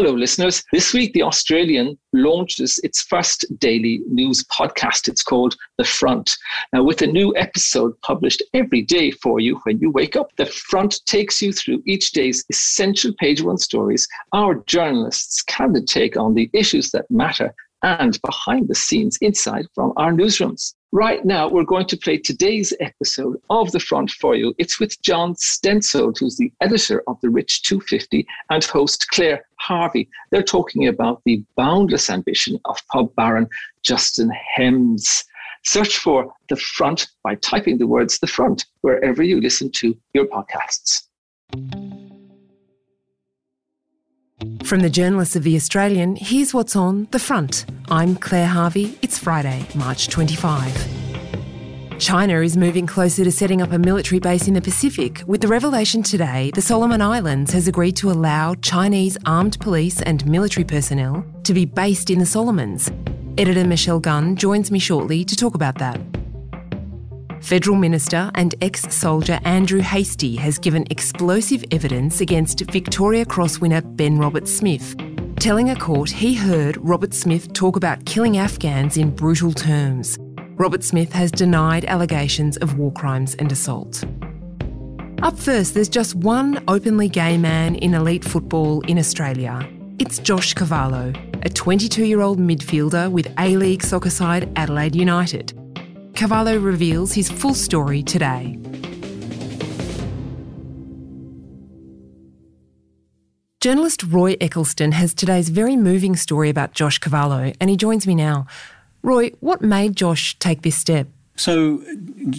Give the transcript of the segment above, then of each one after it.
Hello, listeners. This week, The Australian launches its first daily news podcast. It's called The Front. Now, with a new episode published every day for you when you wake up, The Front takes you through each day's essential page one stories our journalists' candid take on the issues that matter and behind the scenes insight from our newsrooms. Right now, we're going to play today's episode of The Front for you. It's with John Stensholt, who's the editor of The Rich 250, and host Claire Harvey. They're talking about the boundless ambition of pub baron Justin Hemmes. Search for The Front by typing the words The Front wherever you listen to your podcasts. From the journalists of The Australian, here's what's on The Front. I'm Claire Harvey. It's Friday, March 25. China is moving closer to setting up a military base in the Pacific. With the revelation today, the Solomon Islands has agreed to allow Chinese armed police and military personnel to be based in the Solomons. Editor Michelle Gunn joins me shortly to talk about that. Federal Minister and ex soldier Andrew Hastie has given explosive evidence against Victoria Cross winner Ben Roberts-Smith, telling a court he heard Roberts-Smith talk about killing Afghans in brutal terms. Roberts-Smith has denied allegations of war crimes and assault. Up first, there's just one openly gay man in elite football in Australia. It's Josh Cavallo, a 22 year old midfielder with A League soccer side Adelaide United. Cavallo reveals his full story today. Journalist Roy Eccleston has today's very moving story about Josh Cavallo, and he joins me now. Roy, what made Josh take this step? So,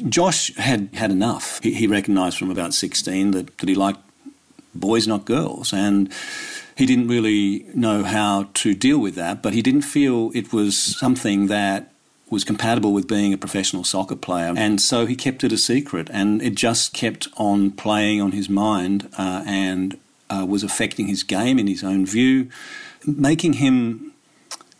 Josh had had enough. He, he recognised from about 16 that, that he liked boys, not girls. And he didn't really know how to deal with that, but he didn't feel it was something that was compatible with being a professional soccer player. And so he kept it a secret, and it just kept on playing on his mind uh, and uh, was affecting his game in his own view, making him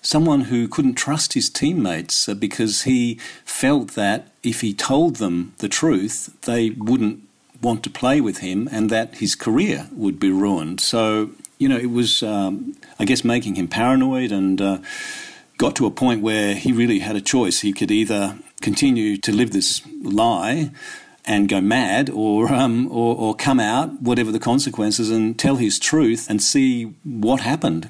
someone who couldn't trust his teammates uh, because he felt that if he told them the truth, they wouldn't want to play with him and that his career would be ruined. So, you know, it was, um, I guess, making him paranoid and uh, got to a point where he really had a choice. He could either continue to live this lie and go mad, or, um, or, or come out, whatever the consequences, and tell his truth and see what happened.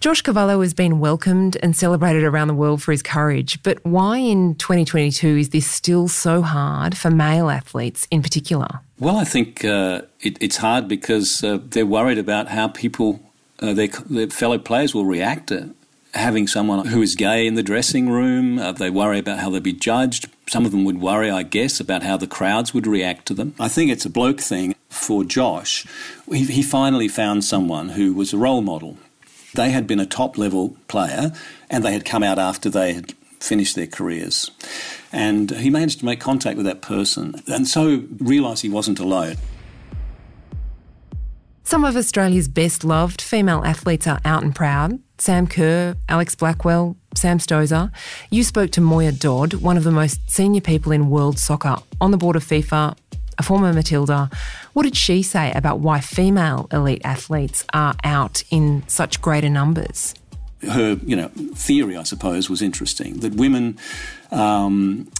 Josh Cavallo has been welcomed and celebrated around the world for his courage, but why in 2022 is this still so hard for male athletes in particular? Well, I think uh, it, it's hard because uh, they're worried about how people, uh, their, their, fellow players, will react to having someone who is gay in the dressing room. Uh, they worry about how they'll be judged. Some of them would worry, I guess, about how the crowds would react to them. I think it's a bloke thing for Josh. He, he finally found someone who was a role model. They had been a top level player and they had come out after they had finished their careers. And he managed to make contact with that person and so realised he wasn't alone. Some of Australia's best loved female athletes are out and proud. Sam Kerr, Alex Blackwell, Sam Stosur. You spoke to Moya Dodd, one of the most senior people in world soccer, on the board of FIFA, a former Matilda. What did she say about why female elite athletes are out in such greater numbers? Her, you know, theory, I suppose, was interesting that women um,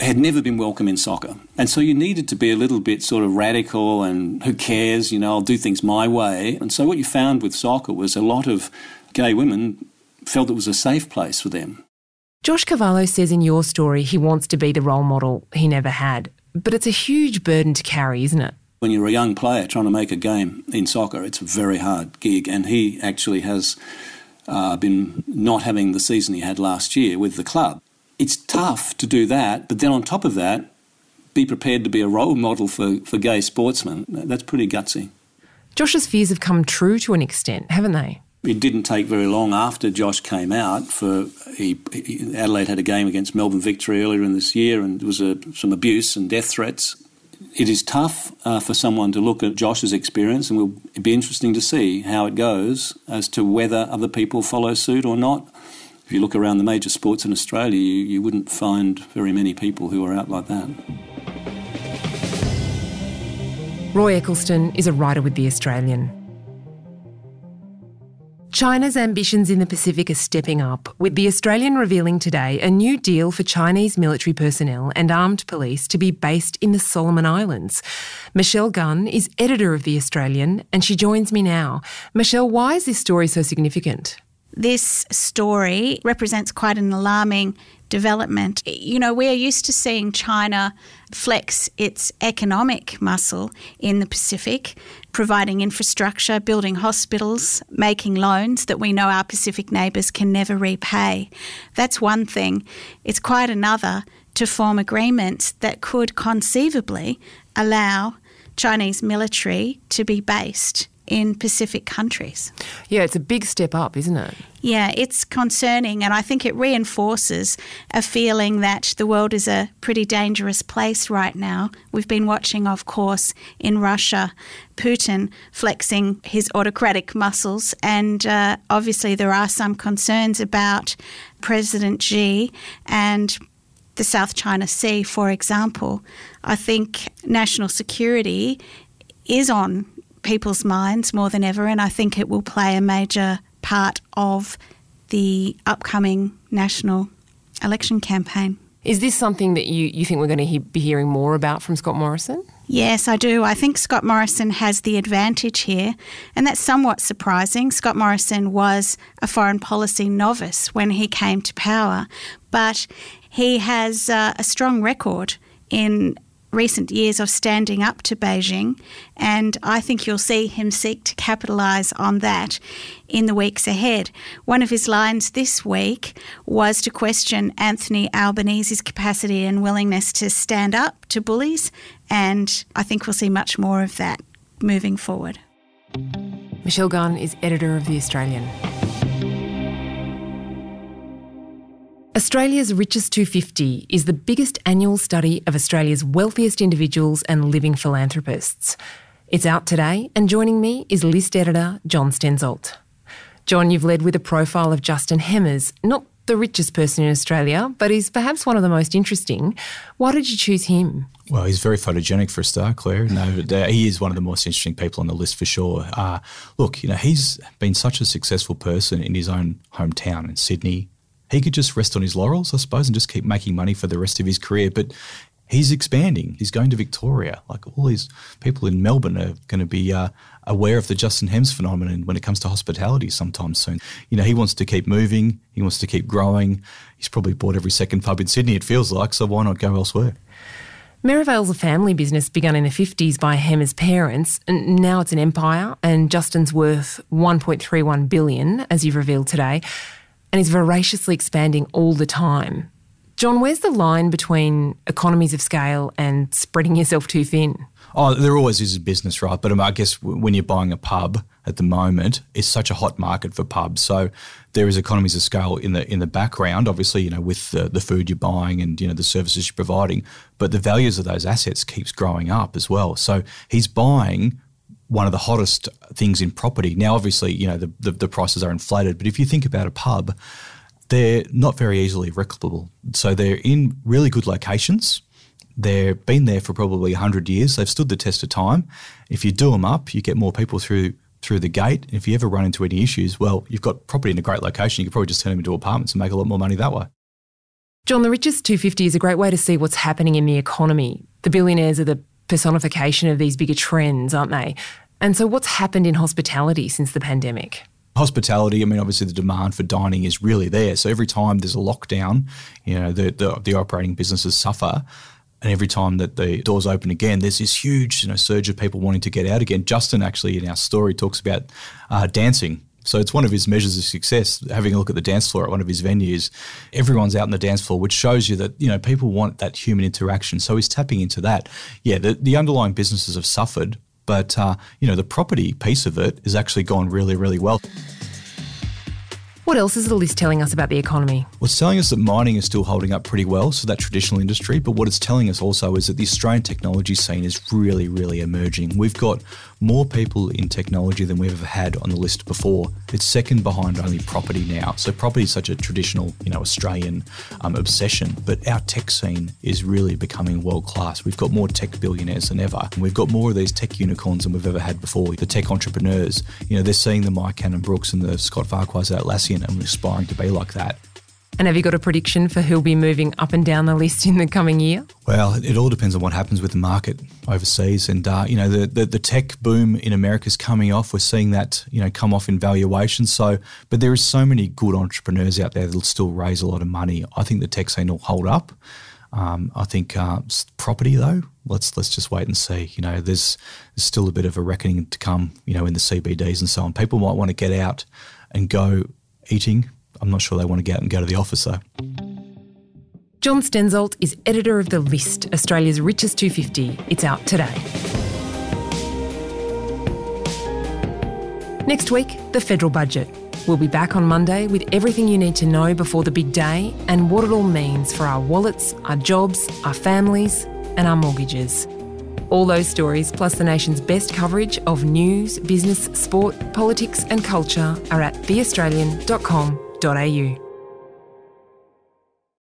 had never been welcome in soccer. And so you needed to be a little bit sort of radical and who cares, you know, I'll do things my way. And so what you found with soccer was a lot of gay women felt it was a safe place for them. Josh Cavallo says in your story he wants to be the role model he never had. But it's a huge burden to carry, isn't it? When you're a young player trying to make a game in soccer, it's a very hard gig. And he actually has uh, been not having the season he had last year with the club. It's tough to do that, but then on top of that, be prepared to be a role model for, for gay sportsmen. That's pretty gutsy. Josh's fears have come true to an extent, haven't they? it didn't take very long after Josh came out for he, he, Adelaide had a game against Melbourne Victory earlier in this year, and there was a, some abuse and death threats. It is tough uh, for someone to look at Josh's experience, and it'll be interesting to see how it goes as to whether other people follow suit or not. If you look around the major sports in Australia, you, you wouldn't find very many people who are out like that. Roy Eccleston is a writer with The Australian. China's ambitions in the Pacific are stepping up, with The Australian revealing today a new deal for Chinese military personnel and armed police to be based in the Solomon Islands. Michelle Gunn is editor of The Australian, and she joins me now. Michelle, why is this story so significant? This story represents quite an alarming development. You know, we're used to seeing China flex its economic muscle in the Pacific, providing infrastructure, building hospitals, making loans that we know our Pacific neighbours can never repay. That's one thing. It's quite another to form agreements that could conceivably allow Chinese military to be based in Pacific countries. Yeah, it's a big step up, isn't it? Yeah, it's concerning, and I think it reinforces a feeling that the world is a pretty dangerous place right now. We've been watching, of course, in Russia, Putin flexing his autocratic muscles, and uh, obviously there are some concerns about President Xi and the South China Sea, for example. I think national security is on people's minds more than ever, and I think it will play a major part of the upcoming national election campaign. Is this something that you, you think we're going to he- be hearing more about from Scott Morrison? Yes, I do. I think Scott Morrison has the advantage here, and that's somewhat surprising. Scott Morrison was a foreign policy novice when he came to power, but he has uh, a strong record in recent years of standing up to Beijing, and I think you'll see him seek to capitalise on that in the weeks ahead. One of his lines this week was to question Anthony Albanese's capacity and willingness to stand up to bullies, and I think we'll see much more of that moving forward. Michelle Gunn is editor of The Australian. Australia's Richest 250 is the biggest annual study of Australia's wealthiest individuals and living philanthropists. It's out today, and joining me is list editor John Stensholt. John, you've led with a profile of Justin Hemmes, not the richest person in Australia, but he's perhaps one of the most interesting. Why did you choose him? Well, he's very photogenic for a star, Claire. No, uh, he is one of the most interesting people on the list for sure. Uh, look, you know, he's been such a successful person in his own hometown in Sydney, he could just rest on his laurels, I suppose, and just keep making money for the rest of his career. But he's expanding. He's going to Victoria. Like all these people in Melbourne are going to be uh, aware of the Justin Hemmes phenomenon when it comes to hospitality sometime soon. You know, he wants to keep moving. He wants to keep growing. He's probably bought every second pub in Sydney, it feels like, so why not go elsewhere? Merivale's a family business begun in the 50s by Hemmes' parents, now it's an empire, and Justin's worth 1.31 billion, as you've revealed today and is voraciously expanding all the time. John, where's the line between economies of scale and spreading yourself too thin? Oh, there always is a business, right? But um, I guess when you're buying a pub at the moment, it's such a hot market for pubs. So there is economies of scale in the in the background, obviously, you know, with the, the food you're buying and you know the services you're providing. But the values of those assets keeps growing up as well. So he's buying one of the hottest things in property. Now, obviously, you know, the, the, the, prices are inflated, but if you think about a pub, they're not very easily replicable. So they're in really good locations. They've been there for probably 100 years. They've stood the test of time. If you do them up, you get more people through through the gate. If you ever run into any issues, well, you've got property in a great location. You could probably just turn them into apartments and make a lot more money that way. John, the richest 250 is a great way to see what's happening in the economy. The billionaires are the personification of these bigger trends, aren't they? And so, what's happened in hospitality since the pandemic? Hospitality, I mean, obviously the demand for dining is really there. So every time there's a lockdown, you know, the, the, the operating businesses suffer. And every time that the doors open again, there's this huge you know, surge of people wanting to get out again. Justin actually in our story talks about uh, dancing so it's one of his measures of success, having a look at the dance floor at one of his venues. Everyone's out on the dance floor, which shows you that, you know, people want that human interaction. So he's tapping into that. Yeah, the, the underlying businesses have suffered, but uh, you know the property piece of it has actually gone really, really well. What else is the list telling us about the economy? Well, it's telling us that mining is still holding up pretty well, so that traditional industry. But what it's telling us also is that the Australian technology scene is really, really emerging. We've got more people in technology than we've ever had on the list before. It's second behind only property now. So property is such a traditional, you know, Australian um, obsession, but our tech scene is really becoming world class. We've got more tech billionaires than ever. And we've got more of these tech unicorns than we've ever had before. The tech entrepreneurs, you know, they're seeing the Mike Cannon-Brookes and the Scott Farquhars Atlassian and aspiring to be like that. And have you got a prediction for who'll be moving up and down the list in the coming year? Well, it all depends on what happens with the market overseas, and uh, you know the, the, the tech boom in America is coming off. We're seeing that you know come off in valuation. So, but there is so many good entrepreneurs out there that'll still raise a lot of money. I think the tech scene will hold up. Um, I think uh, property though. Let's let's just wait and see. You know, there's, there's still a bit of a reckoning to come. You know, in the CBDs and so on. People might want to get out and go eating. I'm not sure they want to get out and go to the office though. John Stensholt is editor of The List, Australia's richest 250. It's out today. Next week, the federal budget. We'll be back on Monday with everything you need to know before the big day and what it all means for our wallets, our jobs, our families, and our mortgages. All those stories, plus the nation's best coverage of news, business, sport, politics, and culture, are at theaustralian.com.au.